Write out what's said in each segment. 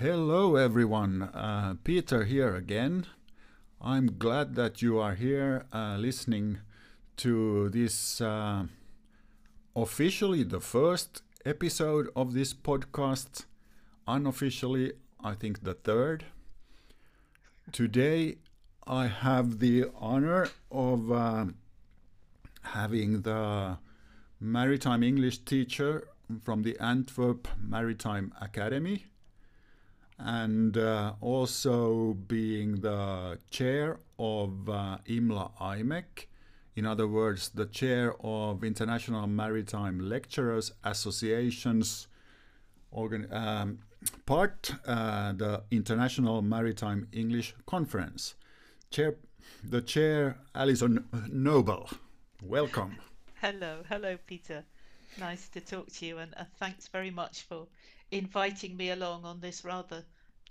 Hello, everyone. Uh, Peter here again. I'm glad that you are here uh, listening to this uh, officially the first episode of this podcast, unofficially, I think the third. Today, I have the honor of uh, having the maritime English teacher from the Antwerp Maritime Academy and uh, also being the chair of uh, IMLA IMEC, in other words, the chair of International Maritime Lecturers Association's organ- um, part, uh, the International Maritime English Conference. Chair, the chair, Alison Noble. Welcome. Hello, hello, Peter. Nice to talk to you, and uh, thanks very much for inviting me along on this rather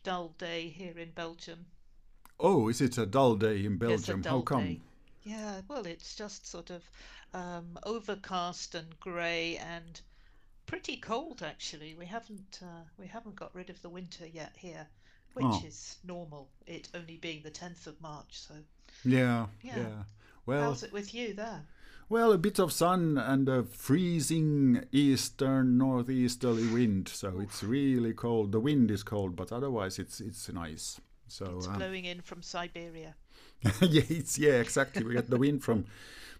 dull day here in Belgium. Oh, is it a dull day in Belgium? How come? Day. Yeah, well, it's just sort of um, overcast and grey and pretty cold actually. We haven't uh, we haven't got rid of the winter yet here, which oh. is normal. It only being the tenth of March, so. Yeah, yeah. yeah. Well, how's it with you there? Well, a bit of sun and a freezing eastern northeasterly wind, so it's really cold. The wind is cold, but otherwise it's it's nice. So it's um, blowing in from Siberia. yeah, it's yeah, exactly. We get the wind from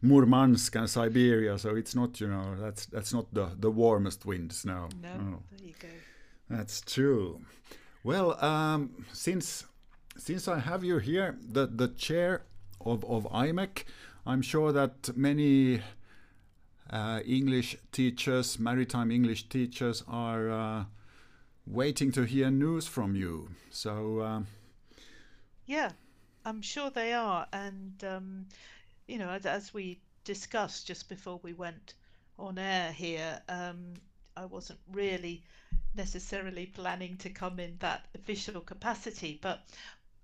Murmansk and Siberia, so it's not you know that's that's not the the warmest winds now. No, no. there you go. That's true. Well, um, since since I have you here, the the chair of of IMEC I'm sure that many uh, English teachers, maritime English teachers, are uh, waiting to hear news from you. So, uh, yeah, I'm sure they are. And, um, you know, as, as, we discussed just before we went on air here, um, I wasn't really necessarily planning to come in that official capacity, but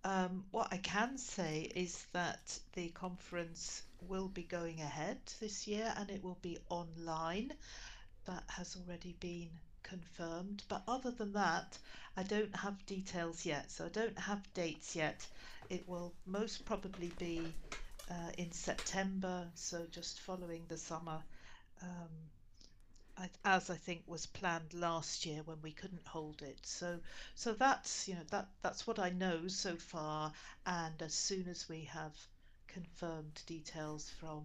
um, what I can say is that the conference will be going ahead this year and it will be online. That has already been confirmed. But other than that, I don't have details yet. So I don't have dates yet. It will most probably be uh, in September, so just following the summer. Um, as I think was planned last year when we couldn't hold it. So so that's you know that that's what I know so far. And as soon as we have confirmed details from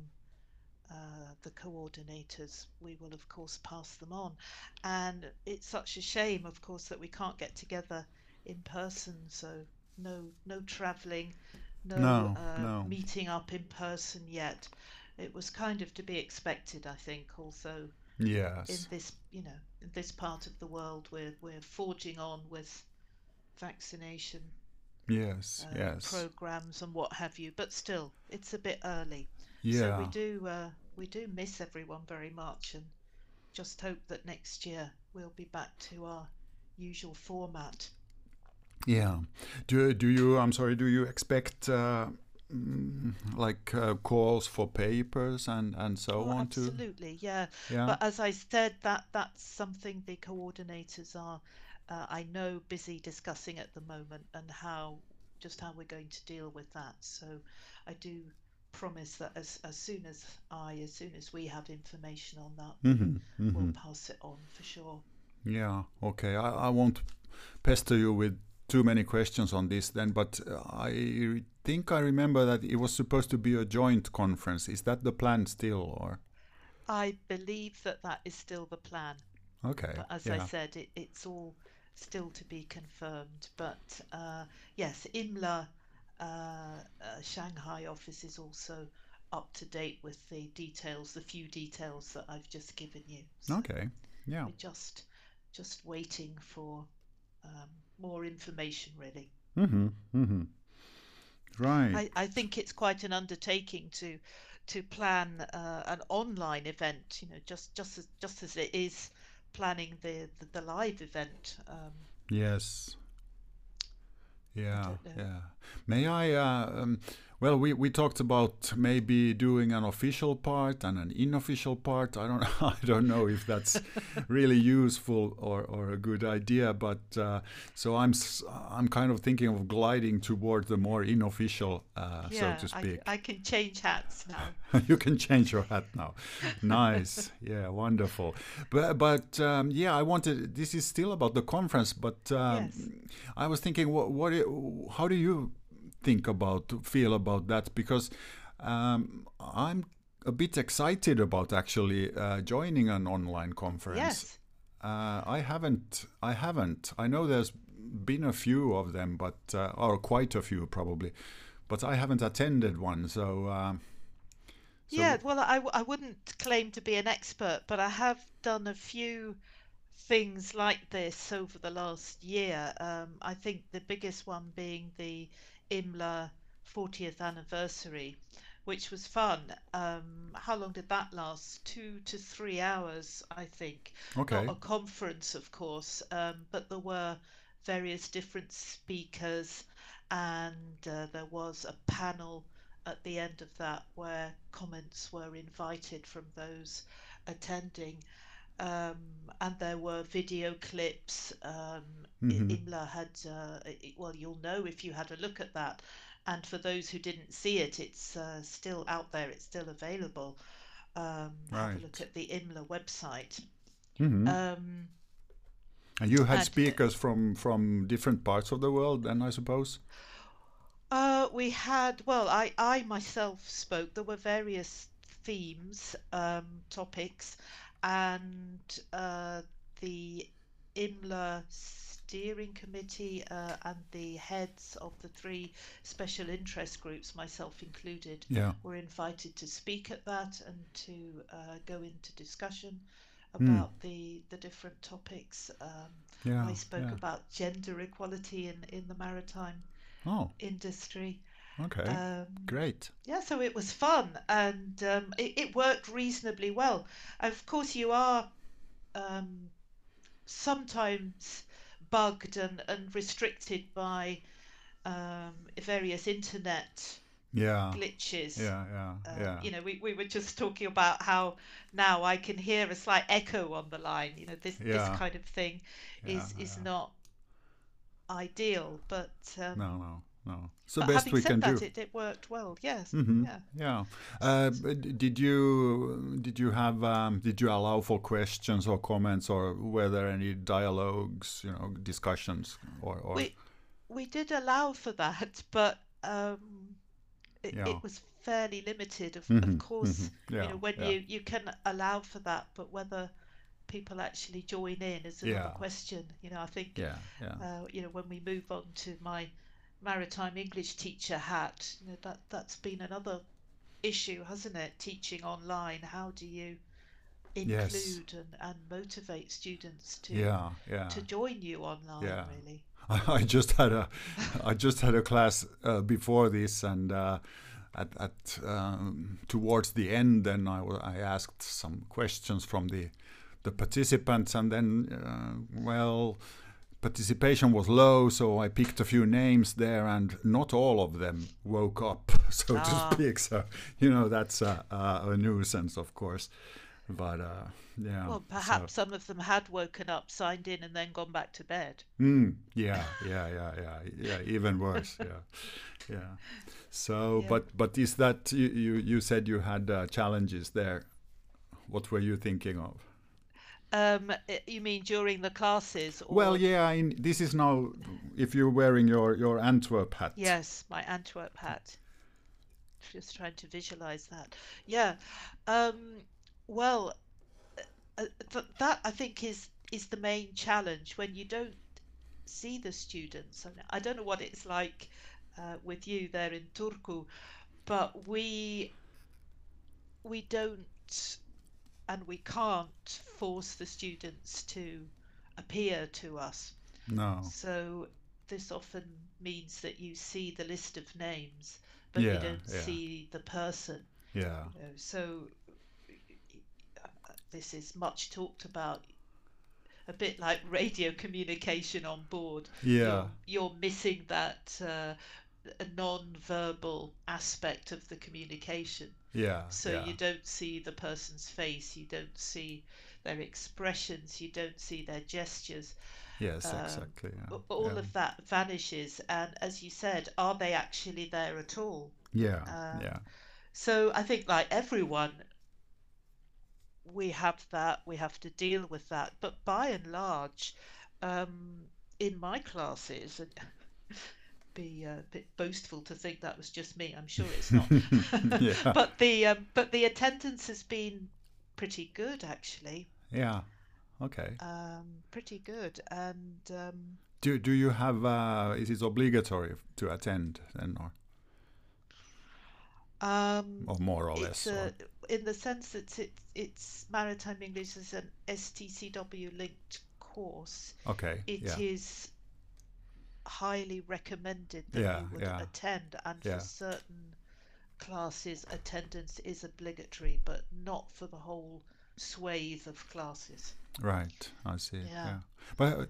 uh, the coordinators, we will of course pass them on. And it's such a shame, of course, that we can't get together in person. So no no travelling, no, no, uh, no meeting up in person yet. It was kind of to be expected, I think. Also, yes, in this you know in this part of the world, we're we're forging on with vaccination yes, uh, yes. programs and what have you. But still, it's a bit early. Yeah. So we do uh, we do miss everyone very much, and just hope that next year we'll be back to our usual format. Yeah. Do do you? I'm sorry. Do you expect? Uh, like uh, calls for papers and and so oh, on absolutely to yeah. yeah but as i said that that's something the coordinators are uh, I know busy discussing at the moment and how just how we're going to deal with that. So I do promise that as, as soon as I, as soon as we have information on that, mm-hmm, mm-hmm. we'll pass it on for sure. Yeah, okay. I, I won't pester you with too many questions on this then, but I think I remember that it was supposed to be a joint conference. Is that the plan still, or? I believe that that is still the plan. Okay. But as yeah. I said, it, it's all still to be confirmed. But uh, yes, IMLA uh, uh, Shanghai office is also up to date with the details, the few details that I've just given you. So okay. Yeah. We're just just waiting for um, more information, really. Mm-hmm. Mm-hmm. Right. I, I think it's quite an undertaking to to plan uh, an online event. You know, just just as just as it is planning the the, the live event. Um, yes. Yeah, yeah. May I? Uh, um, Well, we, we talked about maybe doing an official part and an unofficial part. I don't I don't know if that's really useful or, or a good idea, but uh, so I'm I'm kind of thinking of gliding toward the more unofficial, uh, yeah, so to speak. I, I can change hats now. you can change your hat now. nice, yeah, wonderful. But but um, yeah, I wanted. This is still about the conference, but um, Yes. I was thinking, what what how do you think about feel about that because um, I'm a bit excited about actually uh, joining an online conference. Yes. Uh, I haven't. I haven't. I know there's been a few of them, but uh, or quite a few probably, but I haven't attended one. So. Um, so Yeah, well, I, I wouldn't claim to be an expert, but I have done a few things like this over the last year. Um, I think the biggest one being the IMLA 40th anniversary, which was fun. Um, how long did that last? Two to three hours, I think. Okay. Not a conference, of course, um, but there were various different speakers, and uh, there was a panel at the end of that where comments were invited from those attending. Um, and there were video clips. Um, Mhm. Imla had, uh, well, you'll know if you had a look at that. And for those who didn't see it, it's uh, still out there, it's still available. Um, have a look at the IMLA website. Mhm. Um, and you had and- speakers from from different parts of the world, then I suppose. Uh, we had, well, I, I myself spoke. There were various themes, um, topics, and uh, the IMLA steering committee uh, and the heads of the three special interest groups, myself included, Yeah. were invited to speak at that and to uh, go into discussion Hmm. about the the different topics. Um, Yeah. I spoke yeah. about gender equality in, in the maritime Oh, industry. Okay. Um, Great. yeah, so it was fun and um, it, it worked reasonably well. Of course, you are um, sometimes bugged and, and restricted by um, various internet Yeah. glitches. Yeah. Yeah. Uh, yeah. You know, we, we were just talking about how now I can hear a slight echo on the line. You know, this Yeah. this kind of thing is Yeah, is not ideal, but um, No. No. No. It's the but best we can that, do. It, it worked well. Yes. Mhm. Yeah. Yeah. Uh, did you did you have um, did you allow for questions or comments or were there any dialogues, you know, discussions or, or We we did allow for that, but um, it, Yeah. it was fairly limited. Of, Mhm, of course, mhm. Yeah, you know, when yeah. you you can allow for that, but whether people actually join in is another Yeah. question. You know, I think yeah, yeah. uh, you know when we move on to my maritime English teacher hat, you know that that's been another issue, hasn't it? Teaching online, how do you Yes. include and, and motivate students to yeah, yeah. to join you online? Yeah. Really. I just had a, I just had a class uh, before this, and uh, at, at um, towards the end, then I, I asked some questions from the the participants, and then uh, well, participation was low, so I picked a few names there, and not all of them woke up, so Ah. to speak. So you know that's a, a, a nuisance, of course, but uh, yeah. Well, so- perhaps some of them had woken up, signed in, and then gone back to bed. Mm, yeah, yeah, yeah, yeah, yeah. Even worse. Yeah, yeah. So, Yeah. but but is that you? You, you said you had uh, challenges there. What were you thinking of? Um, you mean during the classes? Or... Well, yeah. I, this is now if you're wearing your your Antwerp hat. Yes, my Antwerp hat. Just trying to visualize that. Yeah. Um, well, uh, th- that I think is is the main challenge when you don't see the students. I, I don't know what it's like uh, with you there in Turku, but we we don't and we can't force the students to appear to us. No. So this often means that you see the list of names, but you don't yeah. see the person. Yeah. you know. So uh, this is much talked about. A bit like radio communication on board. Yeah. You're, you're missing that uh, non-verbal aspect of the communication. Yeah. So yeah. you don't see the person's face, you don't see their expressions, you don't see their gestures. Yes, Um, exactly. Yeah. All yeah. of that vanishes, and as you said, are they actually there at all? Yeah. um, yeah. So I think, like everyone, we have that, we have to deal with that. But by and large, um, in my classes, be a bit boastful to think that was just me. I'm sure it's not. Yeah. But the um, but the attendance has been pretty good actually, Yeah. Okay. um, pretty good, and um, Do do you have? Uh, is it obligatory to attend then, or um, or more or less? a, in the sense that it's it's maritime English is an STCW linked course. okay. It is yeah. Highly recommended that Yeah, you would yeah, attend, and for certain classes, attendance is obligatory, but not for the whole swathe of classes. Right. I see. Yeah. Yeah. But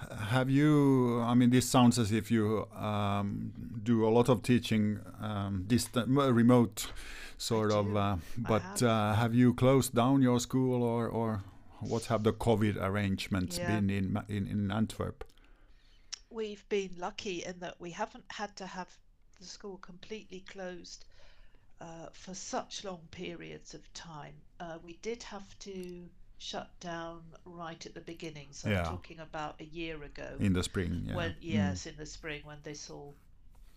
uh, have you? I mean, this sounds as if you um, do a lot of teaching, um, distant, remote, sort of. Uh, but have. uh, have you closed down your school, or or what have the COVID arrangements Yeah. been in in in Antwerp? We've been lucky in that we haven't had to have the school completely closed uh, for such long periods of time. Uh, we did have to shut down right at the beginning, so Yeah. I'm talking about a year ago. In the spring, yeah. when Mm. yes, in the spring when this all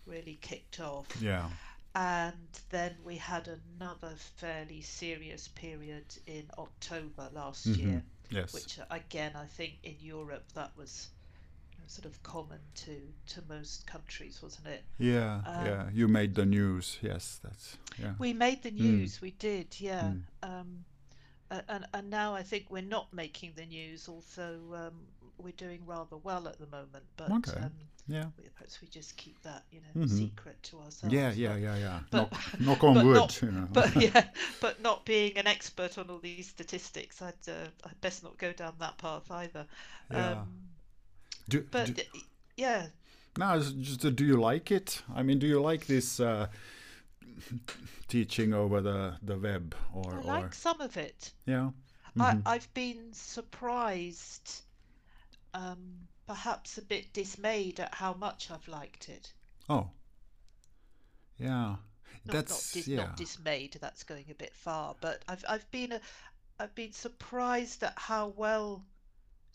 really kicked off. Yeah. And then we had another fairly serious period in October last Mhm. year, Yes. which uh, again I think in Europe that was sort of common to to most countries, wasn't it? yeah. um, yeah. You made the news. Yes. That's. Yeah. We made the Mm. news, we did, yeah. Mm. Um, and and now I think we're not making the news, although um, we're doing rather well at the moment. But Okay. um, Yeah. we- perhaps we just keep that, you know, Mhm. secret to ourselves. Yeah. Yeah. but- Yeah. Yeah. but- knock, knock on but wood. not- you know. but yeah, but not being an expert on all these statistics, I'd uh, I'd best not go down that path either. Yeah. Um, do, but do, uh, yeah, No, it's just uh, do you like it? I mean, do you like this uh, teaching over the the web or I or like some of it. yeah? Mhm. I, I've been surprised, um, perhaps a bit dismayed at how much I've liked it. Oh, yeah. Not, That's not, dis- yeah. not dismayed. That's going a bit far, but I've I've been a, I've been surprised at how well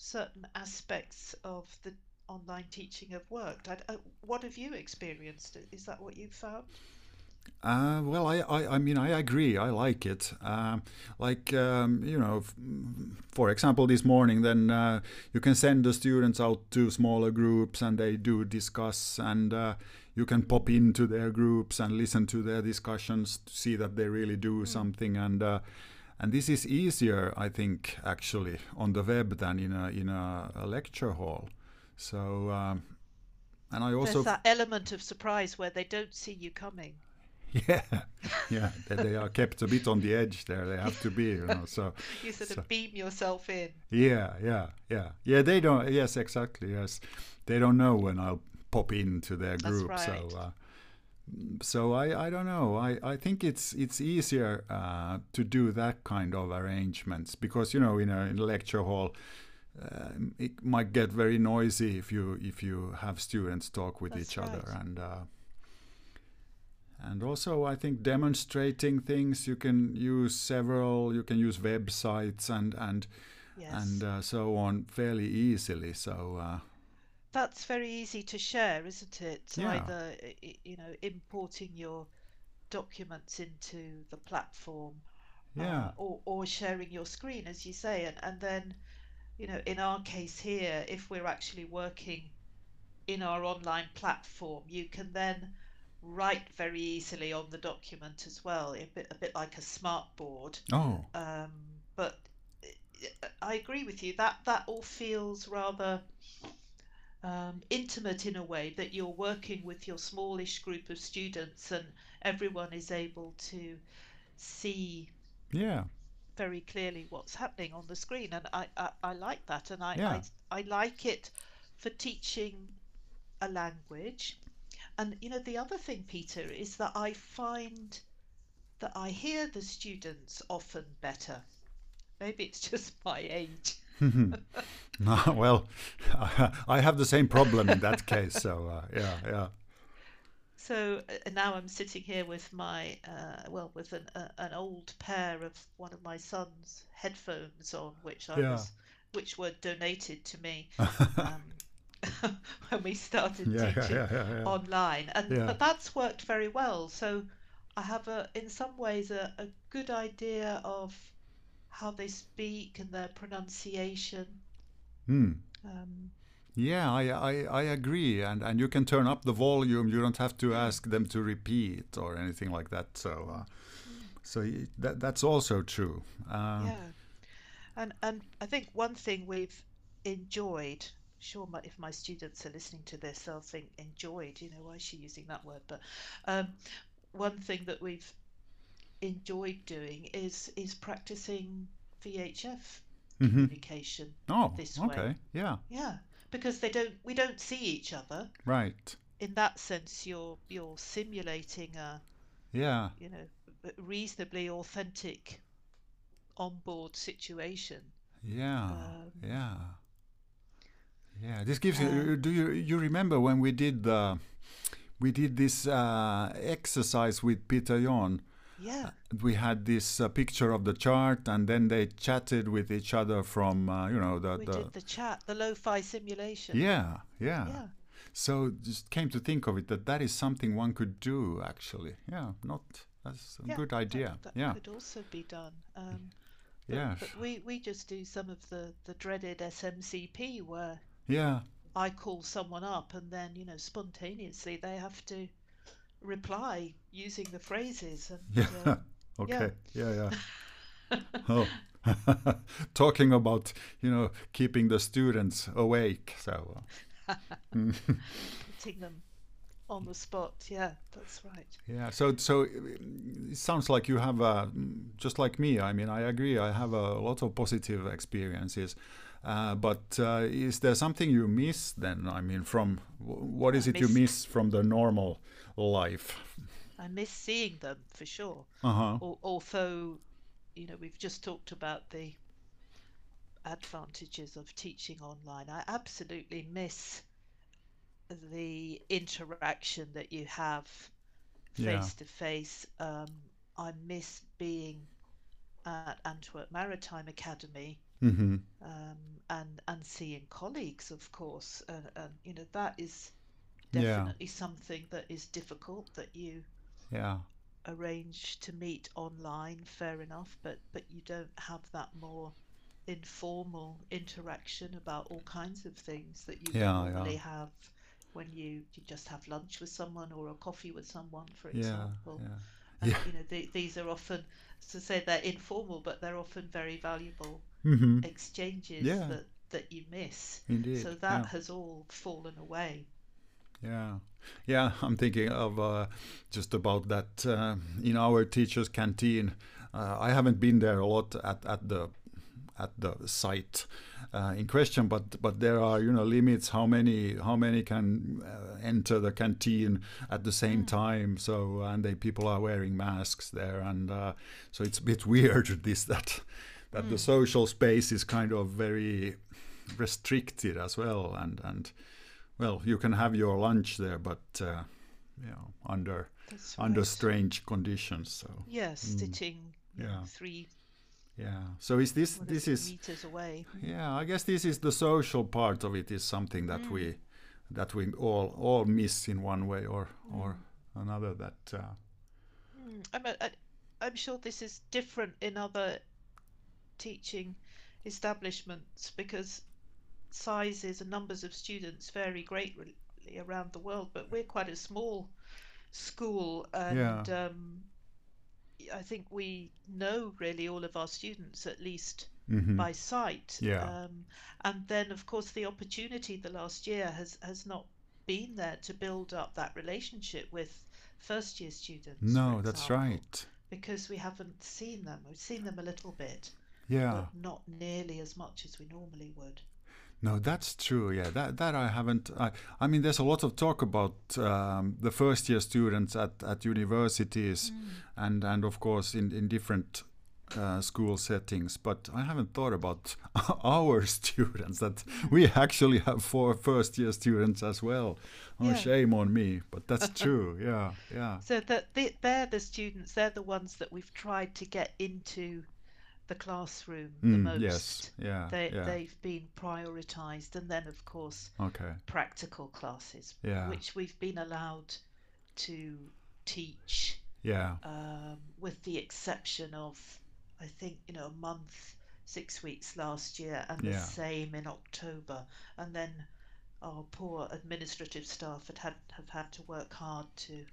certain aspects of the online teaching have worked. I, I, what have you experienced? Is that what you've found? Uh, well, I, I, I mean, I agree. I like it. Um, like, um, you know, f- for example, this morning, then uh, you can send the students out to smaller groups and they do discuss, and uh, you can pop into their groups and listen to their discussions to see that they really do something. And uh, and this is easier, I think, actually, on the web than in a in a, a lecture hall. So, um, and I also There's that element of surprise where they don't see you coming. Yeah, yeah, they are kept a bit on the edge there. They have to be, you know. So, You sort So- of beam yourself in. yeah, yeah, yeah, yeah. They don't. Yes, exactly. Yes, they don't know when I'll pop into their That's group. right. So, uh, so I, I don't know. I, I think it's it's easier uh, to do that kind of arrangements because you know in a, in a lecture hall. Um, it might get very noisy if you if you have students talk with That's each other and uh, and also I think demonstrating things you can use several you can use websites and and Yes. and uh, so on fairly easily so uh, That's very easy to share, isn't it? Yeah. Either you know, importing your documents into the platform, yeah uh, or or sharing your screen, as you say, and and then, you know, in our case here, if we're actually working in our online platform, you can then write very easily on the document as well, a bit a bit like a smart board. oh Um, but uh, I agree with you that that all feels rather um, intimate in a way that you're working with your smallish group of students and everyone is able to see yeah very clearly what's happening on the screen and I, I, I like that and I, Yeah. I I like it for teaching a language And you know, the other thing, Peter, is that I find that I hear the students often better. Maybe it's just my age. well, I have the same problem in that case. So uh, yeah, yeah. So uh, now I'm sitting here with my uh, well, with an uh, an old pair of one of my son's headphones on, which I Yeah. was, which were donated to me um, when we started Yeah, teaching yeah, online, and but that's worked very well. So I have a, in some ways, a, a good idea of how they speak and their pronunciation. Hmm. Um, Yeah, I, I, I agree, and and you can turn up the volume. You don't have to ask them to repeat or anything like that. So, uh, so that that's also true. Uh, yeah, and and I think one thing we've enjoyed. Sure, my, if my students are listening to this, they'll think enjoyed. You know, why is she using that word? But um, one thing that we've enjoyed doing is is practicing VHF mhm. communication Oh, this way. okay. Yeah, Yeah, because they don't we don't see each other. right. In that sense, you're you're simulating a Yeah, you know reasonably authentic onboard situation. yeah, Um, yeah, yeah. This gives you. uh, Do you you remember when we did the we did this uh, exercise with Peter Jon? Yeah, we had this uh, picture of the chart and then they chatted with each other from uh, you know the, we the did the chat, the lo-fi simulation. yeah, yeah. Yeah, so just came to think of it that that is something one could do actually. Yeah not that's a yeah, good that- idea. That, yeah. could also be done. Um, but, yeah. but we we just do some of the the dreaded SMCP where yeah. I call someone up and then, you know, spontaneously they have to reply using the phrases and yeah uh, okay yeah yeah oh talking about you know keeping the students awake so uh, putting them on the spot. Yeah, that's right. Yeah, so so it sounds like you have a just like me. I mean, I agree. I have a lot of positive experiences, uh, but uh, is there something you miss then? I mean, from wh- what is I it you miss- miss from the normal life? I miss seeing them for sure. Uh huh. Al- Although, you know, we've just talked about the advantages of teaching online. I absolutely miss the interaction that you have face to face. Um, I miss being at Antwerp Maritime Academy Mm-hmm. um, and and seeing colleagues, of course, and, and you know that is Yeah. definitely something that is difficult that you Yeah. arrange to meet online. Fair enough, but but you don't have that more informal interaction about all kinds of things that you Yeah, yeah. normally have when you, you just have lunch with someone or a coffee with someone, for example. Yeah. And Yeah. you know, the, these are often to say they're informal, but they're often very valuable Mm-hmm. exchanges Yeah. that that you miss. Indeed. So that yeah. has all fallen away. Yeah, yeah. I'm thinking of uh, just about that uh, in our teachers' canteen. Uh, I haven't been there a lot at, at the at the site uh, in question, but but there are you know limits how many how many can uh, enter the canteen at the same time. So and they people are wearing masks there, and uh, so it's a bit weird this that that the social space is kind of very restricted as well, and and well, you can have your lunch there, but uh, you know, under That's under right. strange conditions. So Yes, stitching. you know, Yeah. three yeah. So is this this is meters away. yeah? I guess this is the social part of it is something that we that we all all miss in one way or or another. That uh, Mm, I'm, a, I'm sure this is different in other teaching establishments because sizes and numbers of students vary greatly around the world, but we're quite a small school and um, I think we know really all of our students at least mhm. by sight. Yeah. Um, and then, of course, the opportunity the last year has, has not been there to build up that relationship with first year students. no, that's right. Because we haven't seen them. We've seen them a little bit, Yeah. but not nearly as much as we normally would. No, that's true. Yeah, that that I haven't. I, I mean, there's a lot of talk about um, the first year students at, at universities, Mm. and and of course in in different uh, school settings. But I haven't thought about our students. That we actually have four first year students as well. Oh, Yeah. shame on me. But that's true. Yeah, yeah, So that they, they're the students, they're the ones that we've tried to get into the classroom the Mm, most. yes, yeah, They, yeah. They've been prioritized. And then, of course, Okay. practical classes, Yeah. which we've been allowed to teach, Yeah. um, with the exception of, I think, you know, a month, six weeks last year, and the same in October. And then our poor administrative staff had, had have had to work hard to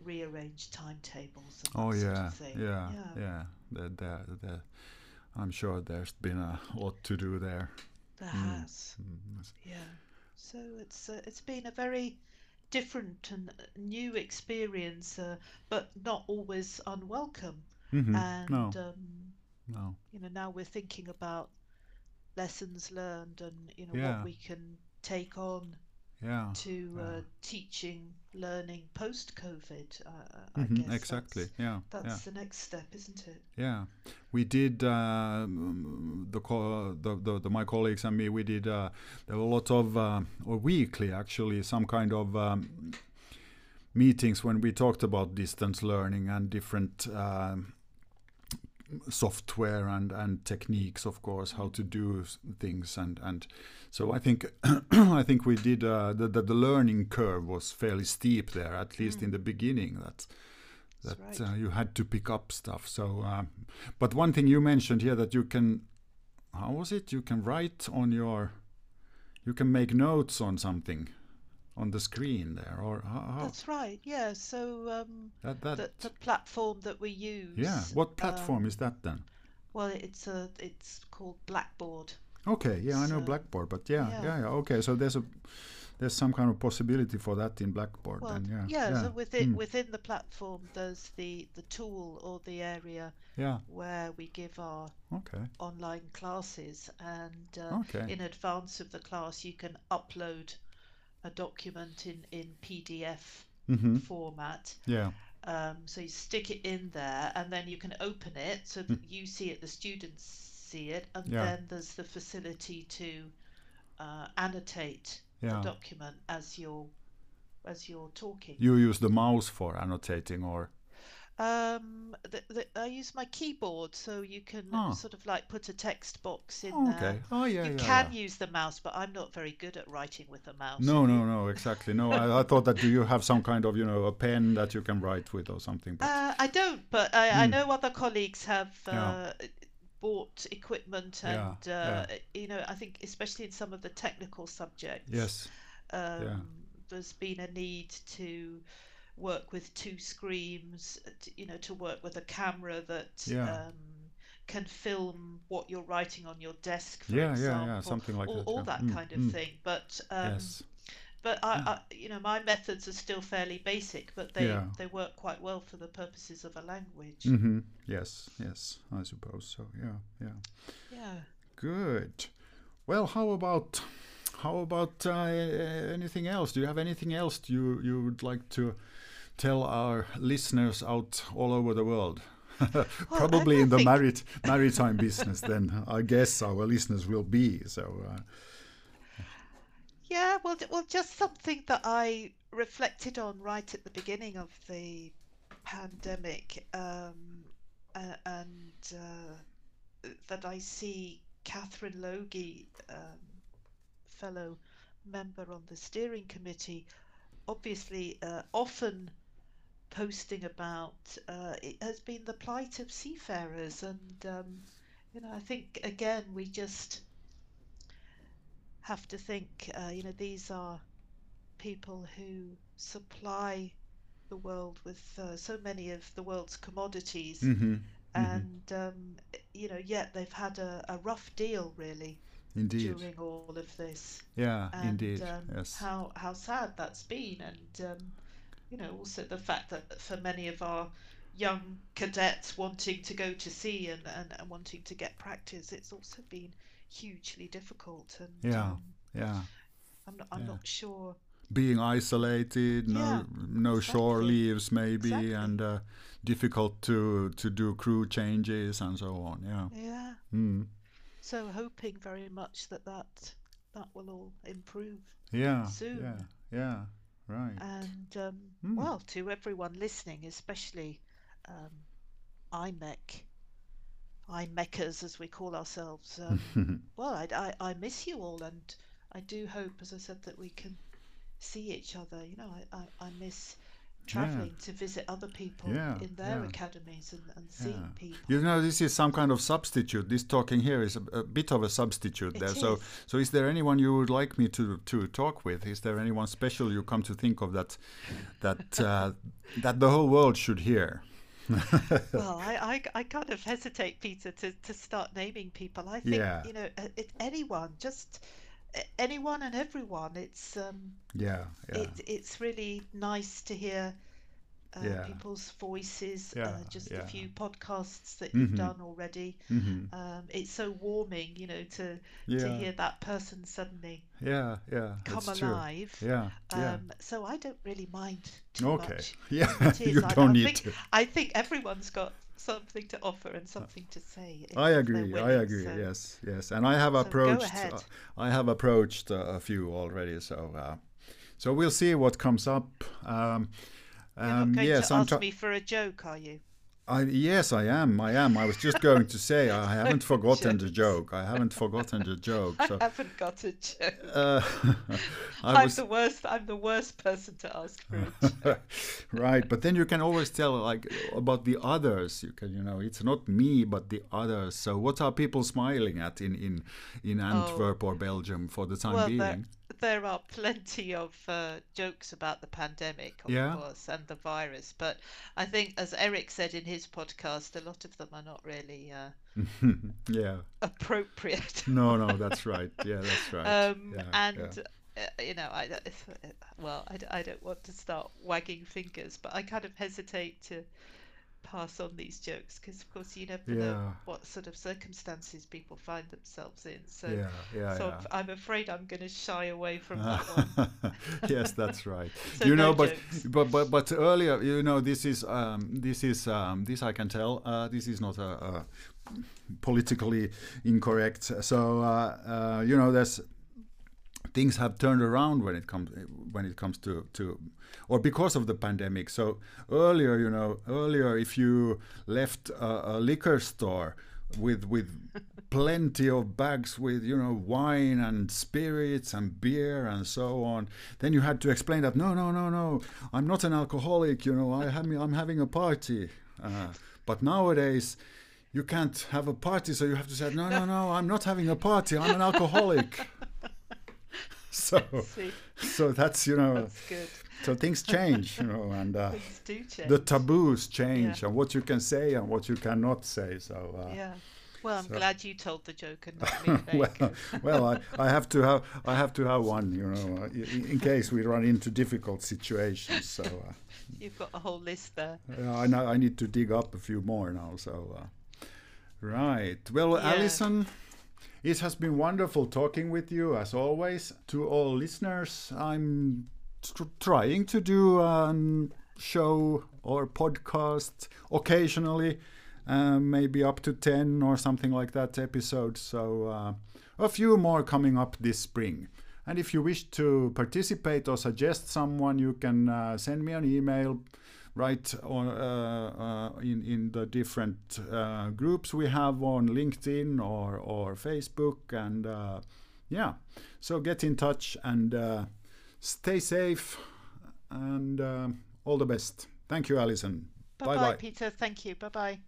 rearrange timetables and Oh yeah, of thing. yeah, yeah. There, there, there. I'm sure there's been a lot to do there. There Mm. has. Mm. Yeah. So it's uh, it's been a very different and uh, new experience, uh, but not always unwelcome. Mhm. And no, um, no. you know, now we're thinking about lessons learned and you know Yeah. what we can take on Yeah. to yeah. uh, teaching, learning post COVID. Uh, I Mhm, guess exactly. That's, Yeah. that's yeah. the next step, isn't it? Yeah, we did um, the, co- the, the the my colleagues and me. We did uh, there were a lot of uh, or weekly actually some kind of um, meetings when we talked about distance learning and different um, software and and techniques, of course, how to do things and and so I think I think we did uh, the, the the learning curve was fairly steep there, at least in the beginning. That that That's uh, you had to pick up stuff. So, um, but one thing you mentioned here that you can, how was it? You can write on your, you can make notes on something, on the screen there, or how, That's right. Yeah. So um, that that. the, the platform that we use. yeah. What platform um, is that then? Well, it's a it's called Blackboard. Okay. Yeah, I know Blackboard, but yeah, yeah, yeah. yeah, Okay, so there's a, there's some kind of possibility for that in Blackboard. Well, then, yeah. yeah. So within mm, within the platform, there's the the tool or the area yeah. where we give our Okay. online classes, and uh, Okay. in advance of the class, you can upload a document in in PDF Mm-hmm. format. Yeah. Um, so you stick it in there, and then you can open it so that you see it, the students see it, and. Yeah. then there's the facility to uh, annotate Yeah. the document as you're as you're talking. You use the mouse for annotating, or Um, the, the, I use my keyboard, so you can Ah. sort of like put a text box in oh, there. okay. Oh yeah. You yeah, can yeah. use the mouse, but I'm not very good at writing with a mouse. No, no, no, exactly. No, I, I thought that do you have some kind of, you know, a pen that you can write with or something? But Uh, I don't, but I, I Mm. know other colleagues have uh, Yeah. bought equipment, and yeah. uh, you know, I think especially in some of the technical subjects, yes, um, there's been a need to work with two screens, uh, you know, to work with a camera that Yeah. um, can film what you're writing on your desk, for Yeah, yeah, example, yeah, something like all, that, all yeah. that Mm, kind of mm. thing. But um, yes, but I, I, you know, my methods are still fairly basic, but they Yeah. they work quite well for the purposes of a language. hmm yes, yes, I suppose so. Yeah, yeah. Yeah. Good. Well, how about how about uh, anything else? Do you have anything else you you would like to tell our listeners out all over the world? Probably in the marit maritime business, then I guess our listeners will be. So, uh, Yeah. Well, well, just something that I reflected on right at the beginning of the pandemic, um, a- and uh, that I see Catherine Logie, um, fellow member on the steering committee, obviously uh, often posting about uh, it has been the plight of seafarers and um, you know I think again we just have to think uh, you know these are people who supply the world with uh, so many of the world's commodities. Mhm, and um, you know yet they've had a, a rough deal really indeed, during all of this. Yeah, and indeed, um, yes, how how sad that's been, and um, you know also the fact that for many of our young cadets wanting to go to sea and, and, and wanting to get practice, it's also been hugely difficult. And Yeah. um, Yeah. I'm not, I'm Yeah. not sure. Being isolated, no Yeah, no shore leaves maybe, Exactly. and uh, difficult to to do crew changes and so on. Yeah. Yeah. Mm. So hoping very much that that that will all improve. Yeah. Soon. Yeah. Yeah. Right. And um, Hmm. well, to everyone listening, especially um, IMEC, IMECers as we call ourselves. Um, well, I, I, I miss you all, and I do hope, as I said, that we can see each other. You know, I, I, I miss traveling to visit other people Yeah, in their yeah. academies and, and seeing people. You know, this is some kind of substitute. This talking here is a, a bit of a substitute It there. So, is. so is there anyone you would like me to, to talk with? Is there anyone special you come to think of that that uh, that the whole world should hear? Well, I, I, I kind of hesitate, Peter, to, to start naming people. I think, Yeah. you know, it, it, anyone, just anyone and everyone. It's um, Yeah, yeah, it, it's really nice to hear uh, Yeah. people's voices. Yeah, uh, just yeah. a few podcasts that you've Mhm. done already. hmm Um, it's so warming, you know, to to hear that person suddenly yeah, yeah. come That's true. alive. Yeah, yeah. Um, so I don't really mind too okay. much. Yeah, you I, don't I need think, to. I think everyone's got something to offer and something to say. I agree. I agree. so- Yes, yes. And I have so approached. uh, I have approached uh, a few already. So, uh, so we'll see what comes up. Um, You're not um, going yes, to I'm. ask me for a joke, are you? I, yes, I am. I am. I was just going to say I haven't forgotten the joke. I haven't forgotten the joke. So, I haven't got a joke. uh, I I'm was the worst. I'm the worst person to ask for a joke. right, but then you can always tell like about the others. You can, you know, it's not me, but the others. So, what are people smiling at in in in Antwerp or Belgium for the time Oh. well, being? There, are plenty of uh, jokes about the pandemic, of Yeah. course, and the virus. But I think, as Eric said in his podcast, a lot of them are not really uh, yeah. appropriate. No, no, that's right. Yeah, that's right. um, yeah, and yeah. uh, you know, I uh, well, I, I don't want to start wagging fingers, but I kind of hesitate to pass on these jokes because, of course, you never know what sort of circumstances people find themselves in. So, yeah, yeah, so yeah. I'm, I'm afraid I'm going to shy away from that one. yes, that's right. So you know, but, but but but earlier, you know, this is um, this is um, this I can tell. Uh, this is not a, a politically incorrect. So uh, uh, you know, there's things have turned around when it comes when it comes to to or because of the pandemic. So earlier, you know, earlier if you left a, a liquor store with with plenty of bags with you know wine and spirits and beer and so on then you had to explain that no no no no i'm not an alcoholic you know i have i'm having a party uh, but nowadays you can't have a party so you have to say no no no i'm not having a party i'm an alcoholic so so that's you know that's good. so things change you know and uh, do change. the taboos change Yeah. and what you can say and what you cannot say so uh, yeah. Well, I'm so- glad you told the joke and not me. well, well, I, I have to have I have to have one, you know, uh, in, in case we run into difficult situations. So uh, You've got a whole list there. uh, I know I need to dig up a few more now. So uh, right, well, Yeah. Alison, it has been wonderful talking with you as always. To all listeners, I'm tr- trying to do a show or podcast occasionally. Um, maybe up to 10 or something like that episodes. So, uh, a few more coming up this spring. And if you wish to participate or suggest someone, you can uh, send me an email right on, uh, uh, in, in the different uh, groups we have on LinkedIn or, or Facebook. And uh, yeah, so get in touch and uh, stay safe and um all the best. Thank you, Alison. Bye bye. Peter. Thank you. Bye bye.